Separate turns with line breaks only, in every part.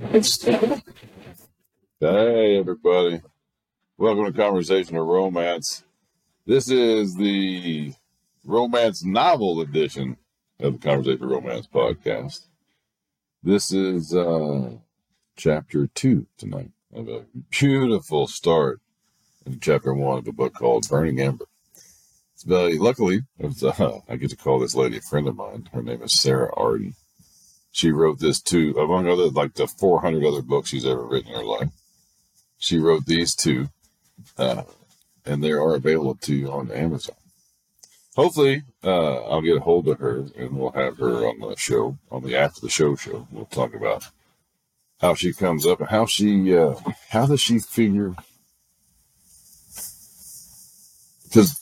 Hey, everybody. Welcome to Conversation of Romance. This is the romance novel edition of the Conversation of Romance podcast. This is uh, chapter two tonight of a beautiful start in chapter one of a book called Burning Ember. It's very luckily, it's, uh, I get to call this lady a friend of mine. Her name is Sarah Arden. She wrote this too, among other like the 400 other books she's ever written in her life. She wrote these two, uh, and they are available to you on Amazon. Hopefully, uh, I'll get a hold of her and we'll have her on the show, on the after the show show. We'll talk about how she comes up and how she, uh, how does she figure? Because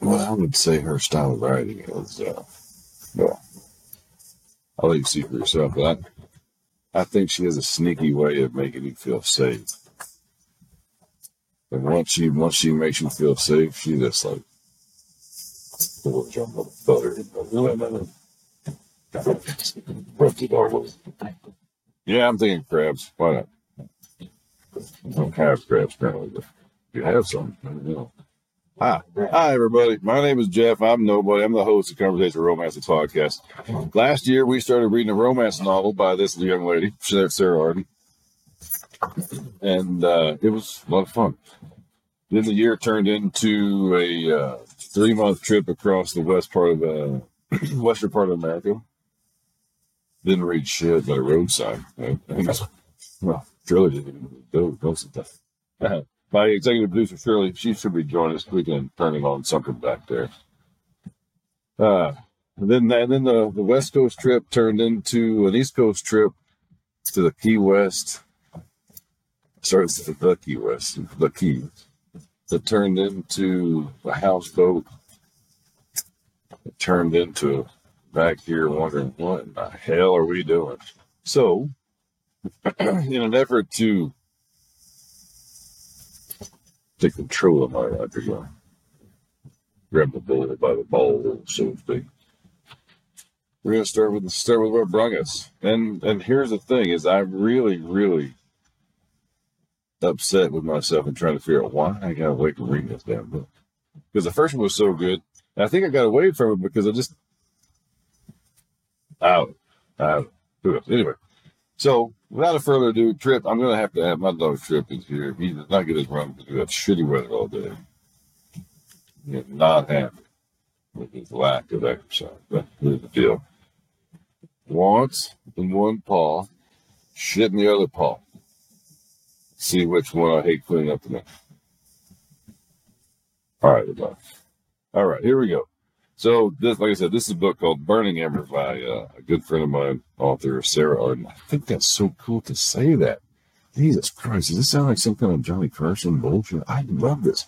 what I would say her style of writing is, uh, well, I'll let you see for yourself. But I, I think she has a sneaky way of making you feel safe. And once she once she makes you feel safe, she just like Yeah, I'm thinking crabs. Why not? I don't have crabs currently, but if you have some, know. Hi. Hi, everybody. My name is Jeff. I'm Nobody. I'm the host of Conversation Romance Podcast. Last year, we started reading a romance novel by this young lady, Sarah Arden. And uh, it was a lot of fun. Then the year turned into a uh, three month trip across the west part of the western part of America. Didn't read shit but a road sign. well, Shirley didn't even go most of the time. My executive producer Shirley, she should be joining us. We can turning on something back there. Uh, and then and then the, the West Coast trip turned into an East Coast trip to the Key West. Starts with the Key West, the Keys that turned into a houseboat. It turned into back here wondering what in the hell are we doing? So, in an effort to take control of my life, again, grab the bull by the ball, so to speak. We're gonna start with start with what brung us. And and here's the thing: is I'm really, really upset with myself and trying to figure out why I got away from reading this damn book. Because the first one was so good. And I think I got away from it because I just, out, out. Anyway, so without a further ado, Trip, I'm going to have to have my dog Trip is here. He does not get his run because we have shitty weather all day. He's not happy with his lack of exercise. Here's the deal. Once in one paw, shit in the other paw see which one I hate cleaning up the next. All right, everybody. All right, here we go. So this, like I said, this is a book called Burning Ember by uh, a good friend of mine, author Sarah Arden. I think that's so cool to say that. Jesus Christ, does this sound like some kind of Johnny Carson bullshit? I love this.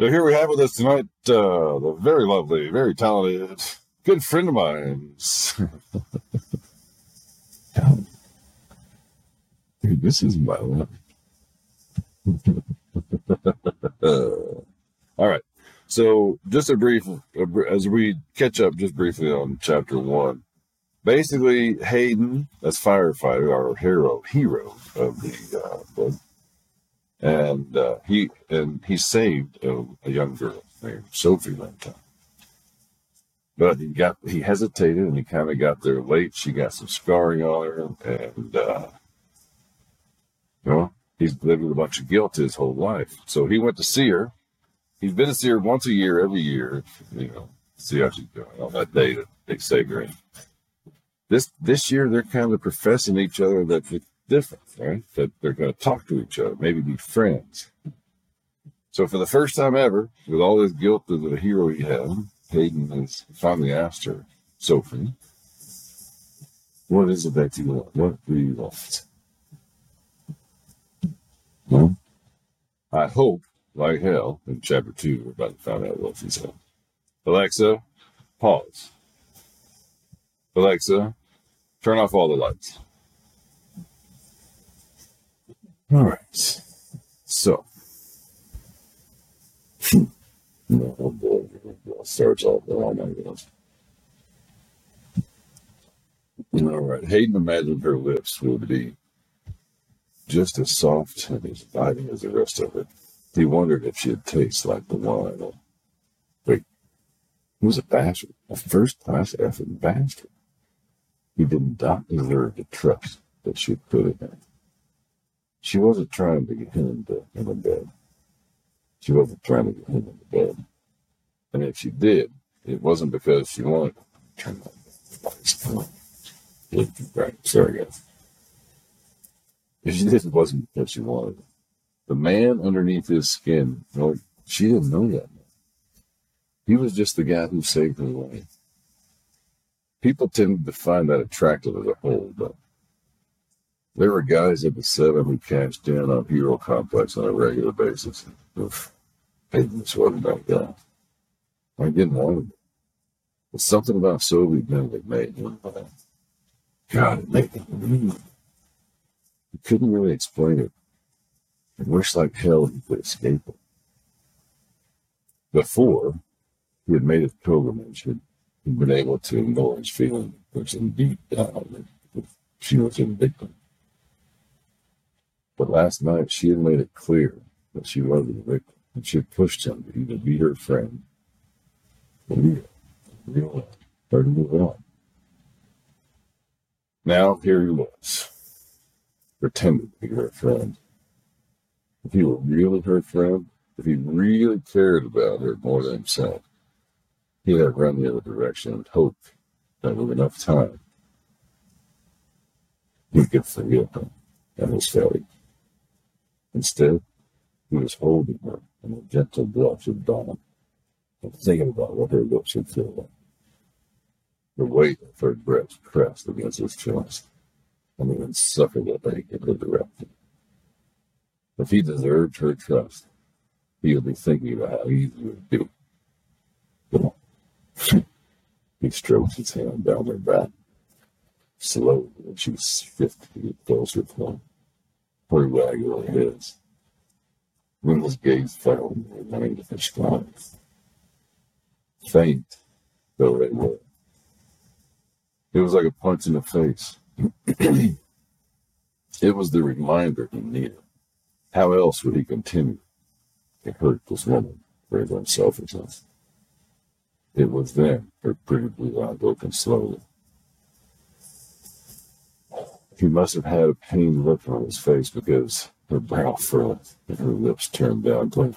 So here we have with us tonight uh, the very lovely, very talented, good friend of mine. Dude, this is my life. So, just a brief, as we catch up just briefly on chapter one. Basically, Hayden, that's firefighter, our hero, hero of the uh, book, and uh, he and he saved a, a young girl named Sophie Lantine. But he got he hesitated and he kind of got there late. She got some scarring on her, and uh, you know, he's lived with a bunch of guilt his whole life. So he went to see her. He's been to see once a year, every year, you know, see how she's doing on that day that they say green. This this year they're kind of professing each other that it's different, right? That they're going to talk to each other, maybe be friends. So for the first time ever, with all this guilt of the hero he had, Hayden has finally asked her, Sophie, what is it that you want? What do you want? Well, I hope, like hell, in chapter two, we're about to find out what she said. Alexa, pause. Alexa, turn off all the lights. All right. So, off. Oh my goodness. All right. Hayden imagined her lips would be just as soft and as inviting as the rest of it. He wondered if she'd taste like the wine. Wait, he was a bastard, a first class effing bastard. He did not deserve the trust that she'd put in him. She wasn't trying to get him into, in the bed. She wasn't trying to get him in the bed. And if she did, it wasn't because she wanted to turn on Right, sorry guys. If she did, it wasn't because she wanted. The man underneath his skin, well, she didn't know that. He was just the guy who saved her life. People tended to find that attractive as a whole, but there were guys at the seven who cashed in on Hero Complex on a regular basis. Oof. Maybe this wasn't that. I didn't want him. But something about Soviet men that made him. God, it made me He couldn't really explain it. He wished like hell he could escape it. Before, he had made his pilgrimage. He'd, he'd been able to ignore his feeling, which in deep down uh, she was a victim. But last night she had made it clear that she wasn't a victim, and she had pushed him to be her friend or real, to move on. Now here he was, pretending to be her friend. If he were really her friend, if he really cared about her more than himself, he'd have run the other direction and hoped that with enough time, he could forgive her and his failure. Instead, he was holding her in the gentle blush of dawn and thinking about what her lips would feel like. The weight of her breast pressed against his chest, and the insufferable ache in her direction. If he deserved her trust, he would be thinking about how easy it would be. On. he stroked his hand down her back. Slowly, and she shifted closer to him her wagging her heads. When his gaze fell on the remainder of his eyes. Faint though they were. It was like a punch in the face. it was the reminder he needed. How else would he continue to hurt this woman for his own selfishness? It was then her pretty blue eyes opened slowly. He must have had a pained look on his face because her brow furrowed and her lips turned down to.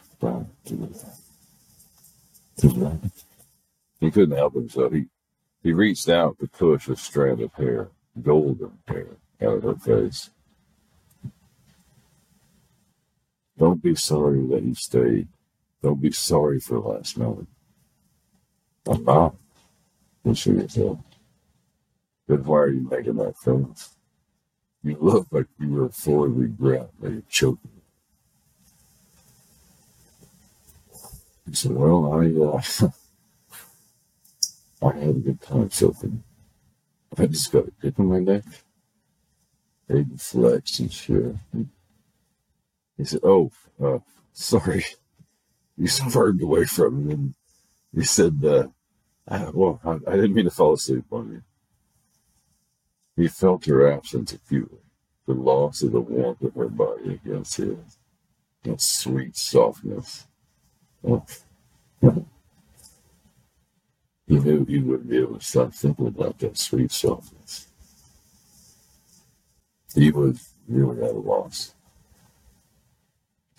He couldn't help himself. He, he reached out to push a strand of hair, golden hair, out of her face. Don't be sorry that you stayed. Don't be sorry for last night. I'm not. His head. Then why are you making that face? You look like you were full of regret that you're choking. He said, Well, I uh, I had a good time surfing. I just got a grip in my neck. Hayden flexed and shit. He said, Oh, uh, sorry. You swerved away from me. And he said, uh, I, Well, I, I didn't mean to fall asleep on you. He felt her absence acutely, the loss of the warmth of her body against his, that sweet softness. He knew he wouldn't be able to stop thinking about that sweet softness. He was really at a loss.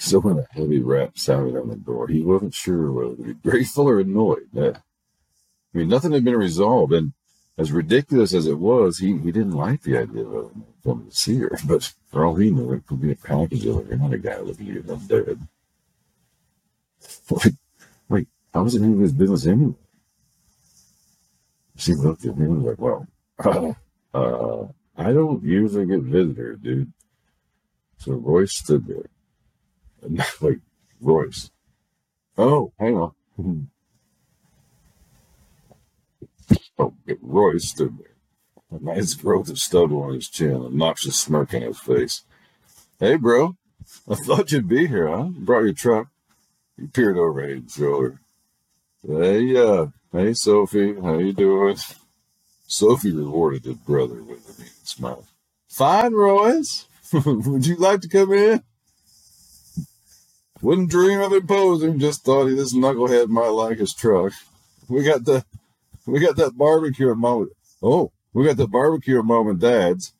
So when a heavy rap sounded on the door, he wasn't sure whether to be grateful or annoyed. I mean, nothing had been resolved, and as ridiculous as it was, he, he didn't like the idea of coming to see her. But for all he knew, it could be a package dealer. You're not a guy looking at you I'm dead. Wait, wait, how was it any of his business anyway? She looked at me and was like, well, uh, uh, I don't usually get visitors, dude. So Royce stood there. Wait, Royce. Oh, hang on. Oh, Royce stood there. A nice growth of stubble on his chin, a noxious smirk on his face. Hey, bro. I thought you'd be here, huh? Brought your truck. He peered over his shoulder. Hey, uh, hey, Sophie. How you doing? Sophie rewarded his brother with a mean smile. Fine, Royce. Would you like to come in? Wouldn't dream of imposing, just thought this knucklehead might like his truck. We got the we got that barbecue at mom. Oh, we got the barbecue at mom and dad's.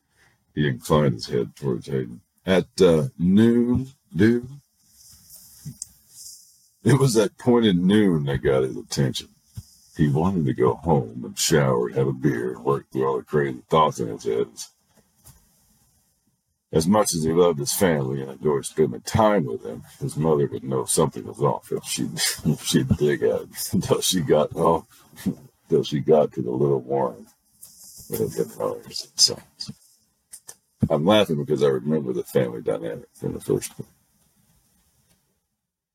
He inclined his head towards Hayden. At uh, noon, dude. It was that point at noon that got his attention. He wanted to go home and shower have a beer and work through all the crazy thoughts in his head. As much as he loved his family and enjoyed spending time with them, his mother would know something was off if she if she'd dig at it until she got off until she got to the little warren with the mothers and. I'm laughing because I remember the family dynamic from the first one.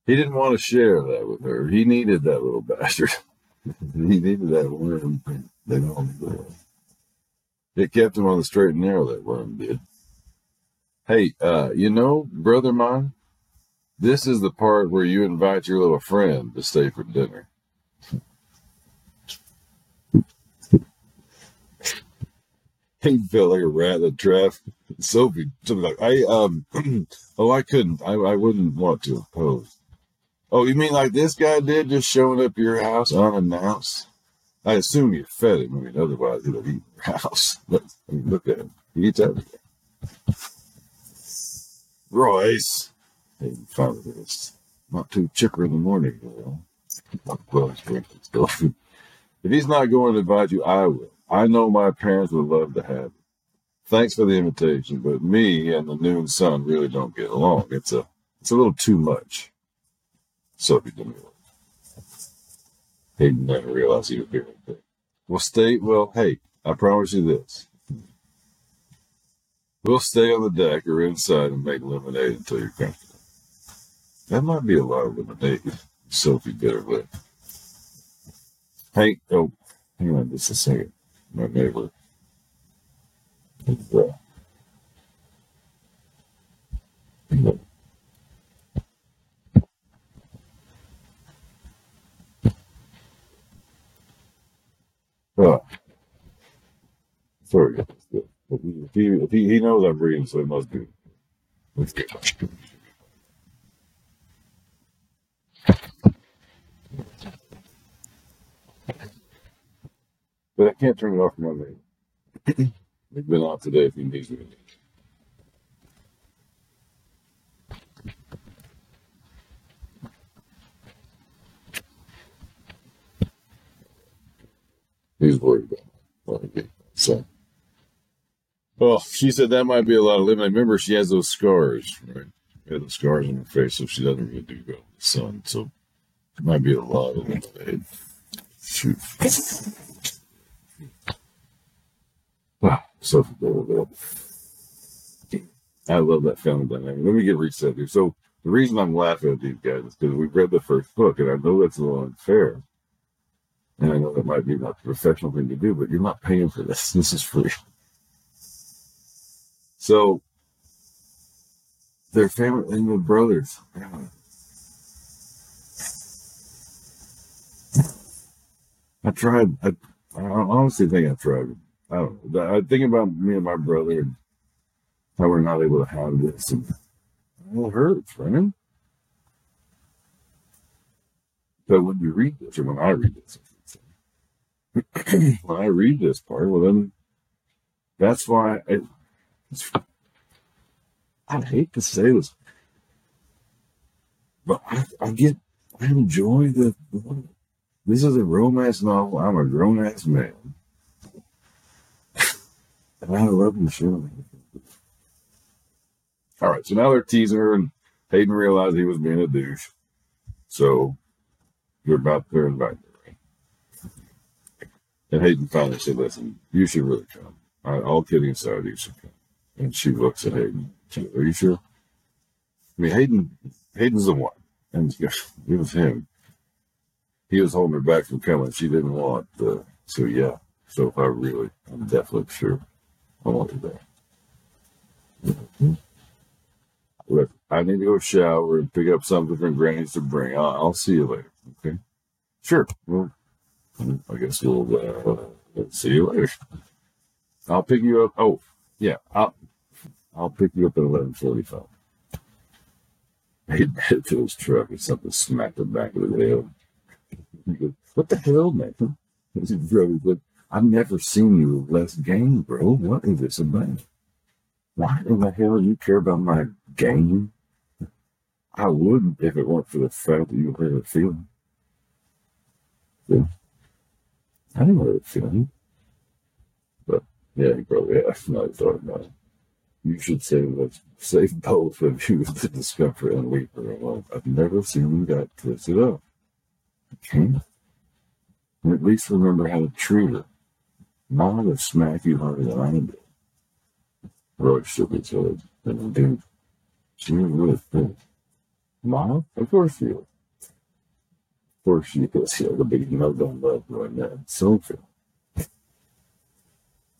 He didn't want to share that with her. He needed that little bastard. he needed that worm. It kept him on the straight and narrow, that worm did. Hey, uh, you know, brother mine, this is the part where you invite your little friend to stay for dinner. he felt like a rat that trap. Sophie, like, I, um, oh, I couldn't, I, I wouldn't want to oppose. Oh, you mean like this guy did, just showing up your house unannounced? I assume you fed him. I mean, otherwise he'd have eaten your house. I mean, look at him. He eats everything. Royce. Hey, finally, it's not too chipper in the morning, know. Well, if he's not going to invite you, I will. I know my parents would love to have you. Thanks for the invitation, but me and the noon sun really don't get along. It's a it's a little too much. Didn't He didn't realize he was hearing things. Well, stay. Well, hey, I promise you this. We'll stay on the deck or inside and make lemonade until you're comfortable. That might be a lot of lemonade. Sophie bit her. Hey, oh, hang on just a second my neighbor. Uh, sorry, if he, if he, he knows I'm reading, so it must be. Let's get But I can't turn it off from my main. It's been off today if he needs me. He's worried about me. So, well, she said that might be a lot of living. I remember she has those scars, right? She those scars on her face, so she doesn't really do well with the sun. So, it might be a lot of lemonade. Shoot. Wow, so I love that family dynamic. Let me get reset here. So the reason I'm laughing at these guys is because we've read the first book, and I know that's a little unfair. And I know that might be not the professional thing to do, but you're not paying for this. This is free. So their family and their brothers. I tried. I, I honestly think I tried I don't know. I think about me and my brother and how we're not able to have this, and it hurts, right? But when you read this, or when I read this, I when I read this part, well, then that's why I, I hate to say this, but I, I get, I enjoy the, this is a romance novel. I'm a grown ass man. And I love the show. All right, so now they're teasing her, and Hayden realized he was being a douche. So they're about to invite her. And Hayden finally said, Listen, you should really come. All, right, All kidding aside, you should come. And she looks at Hayden. Are you sure? I mean, Hayden, Hayden's the one. And it was him. He was holding her back from coming. She didn't want the. So, yeah. So, if I really, I'm definitely sure. I want to there. Look, I need to go shower and pick up something from Granny's to bring. I'll, I'll see you later. Okay. Sure. Well, I guess we'll uh, See you later. I'll pick you up. Oh, yeah, I'll I'll pick you up at eleven forty-five. He head to his truck and something smacked the back of the wheel. He goes, "What the hell, man?" He I've never seen you less game, bro. What is this about? Why in the hell do you care about my game? I wouldn't if it weren't for the fact that you hurt a feeling. Yeah. I didn't hurt a feeling. But yeah, he probably has. No, he's talking about it. You should say let's save both of you the discomfort and weeper. Well, I've never seen got twisted up. Okay. And at least remember how to treat her. Not to smack you harder than I did. Roy shook his head. And dude, she was really. Mom? Of course she is. Of course she is. Yeah, the big no don't love right now. Sophie.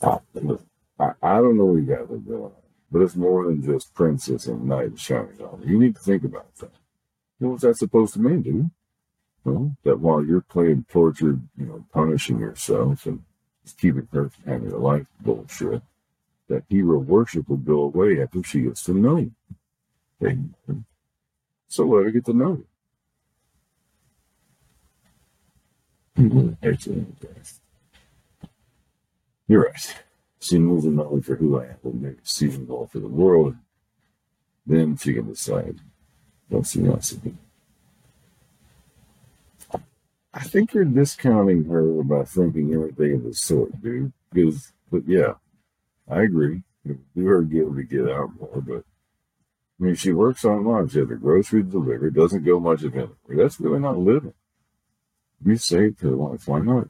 I, I, I don't know what you guys are doing, but it's more than just princess and knight and shining on. You need to think about that. What's that supposed to mean, dude? Well, that while you're playing tortured, you know, punishing yourself and just keeping her from having a life bullshit, that hero worship will go away after she gets to know you. Okay? So let her get to know you. Hmm, excellent. You're right. Moves in only for who I am, but make a goal for the world. Then she can decide what she wants to do. I think you're discounting her by thinking everything of the sort, dude. Because, but yeah, I agree. Do her give to get out more, but I mean, she works online. She has her groceries delivered. Doesn't go much of anywhere. That's really not living. You saved her life. Why not?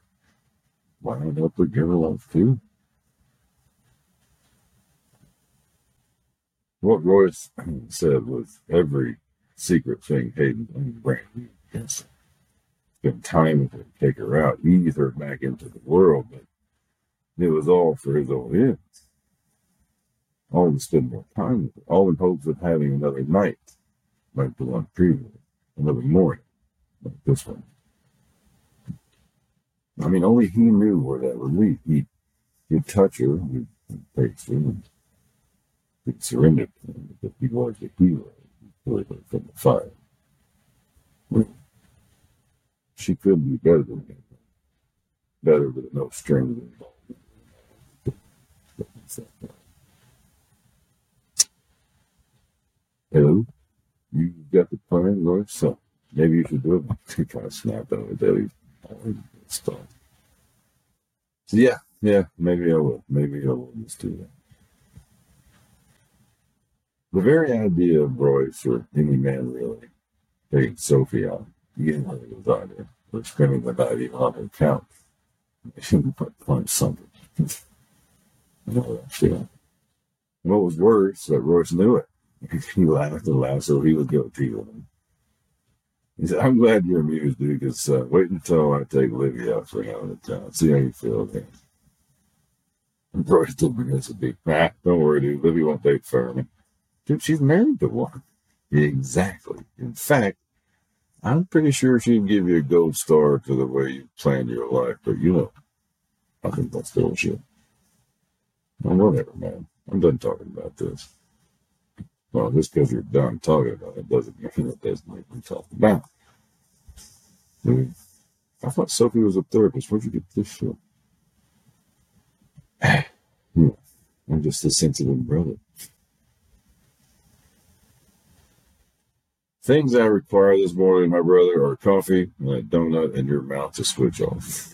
Why not help her give her life too? What Royce said was every secret thing Hayden and Brandy yes. Spend time her, take her out, ease her back into the world, but it was all for his own ends. All to spend more time with her, all in hopes of having another night like the one previously, another morning like this one. I mean, only he knew where that would lead. He, he'd touch her, he'd, he'd taste her, and he'd surrender to him because he was the hero from the fire. She could be better than him. Better with no strings. Hello? You got the plan, Royce? So maybe you should do it. He of snapped out of. Stuff. So yeah, yeah, maybe I will. Maybe I will just do that. The very idea of Royce or any man really taking Sophie on, getting her was either or spending the night even on her couch. Find something. actually, what was worse, that Royce knew it. he laughed and laughed, so he would go to him. He said, I'm glad you're amused, dude, because uh, wait until I take Livy out for at a time. See how you feel then. Royce told me this would be, ah, don't worry, dude. Livy won't date Furman. Dude, she's married to one. Exactly. In fact, I'm pretty sure she'd give you a gold star to the way you plan your life, but you know, I think that's bullshit. Well, whatever, man. I'm done talking about this. Well, just because you're done talking about it doesn't mean it doesn't make me talk about. I, mean, I thought Sophie was a therapist. Where'd you get this shit? Hmm. I'm just a sensitive brother. Things I require this morning, my brother, are coffee and a donut in your mouth to switch off.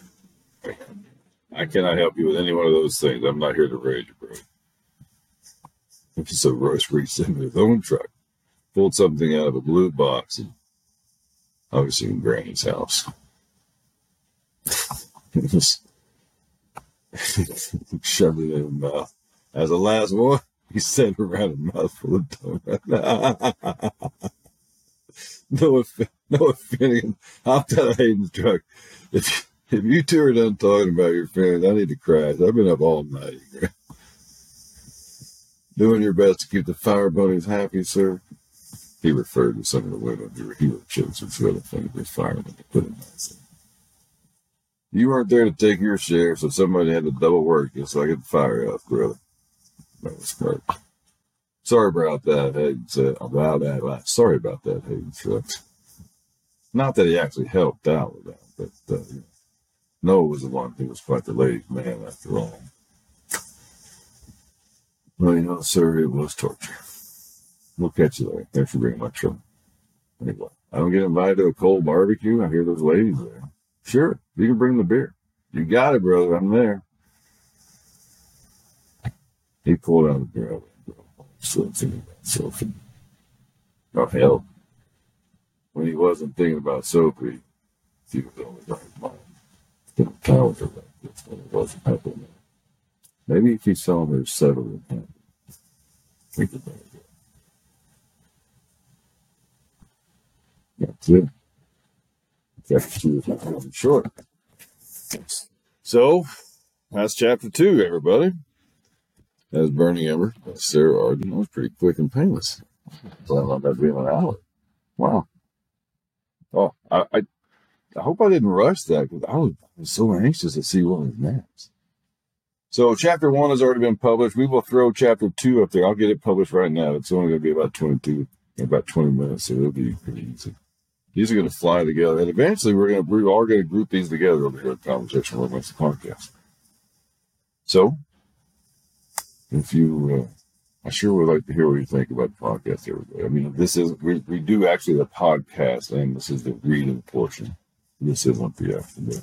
I cannot help you with any one of those things. I'm not here to rage your bro. So Royce reached into his own truck, pulled something out of a blue box, and obviously in Granny's house. shoved it in his mouth. As the last one, he sent around a mouthful of donut. Noah, Noah Finnegan hopped out of Hayden's truck. If, if you two are done talking about your feelings, I need to crash. I've been up all night. Doing your best to keep the fire bunnies happy, sir. He referred to some of the women who were hero children for the things they firemen to put in that You weren't there to take your share, so somebody had to double work you so I could fire up, brother. That was smart. Sorry about that, said. About that. Sorry about that, Hayden said. Not that he actually helped out with that, but uh, Noah was the one who was quite the ladies' man after all. Well, you know, sir, it was torture. We'll catch you later. Thanks for bringing my truck. Anyway, I don't get invited to a cold barbecue. I hear those ladies there. Sure, you can bring the beer. You got it, brother. I'm there. He pulled out the beer. So thinking about Sophie. Oh hell. When he wasn't thinking about Sophie, he was count like this when it wasn't happening. Maybe if he saw her and happy. Think about it. That's it. Chapter is not short. So that's chapter two, everybody. That's Burning Ember. Sarah Arden. That was pretty quick and painless. Glad about that being an hour. Wow. Oh, I, I, I hope I didn't rush that because I was, I was so anxious to see what was next. So chapter one has already been published. We will throw chapter two up there. I'll get it published right now. It's only going to be about 22, about 20 minutes, so it'll be pretty easy. These are going to fly together, and eventually we're going to we are going to group these together over here at Conversation Romance Podcast. So if you, uh, I sure would like to hear what you think about the podcast, everybody. I mean, this is, we, we do actually the podcast, and this is the reading portion. This isn't the afternoon.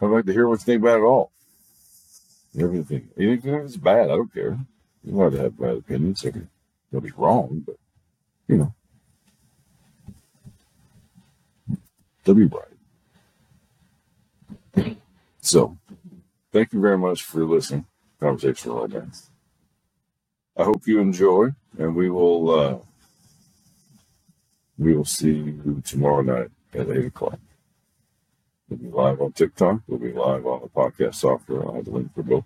I'd like to hear what you think about it all. Everything. Anything that's bad, I don't care. You want to have bad opinions. They'll be wrong, but, you know, they'll be right. So, thank you very much for listening conversation all. I hope you enjoy, and we will uh, we will see you tomorrow night at eight o'clock. We'll be live on TikTok. We'll be live on the podcast software. I'll have the link for both.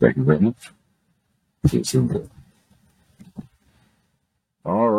Thank you very much. See you soon. All right.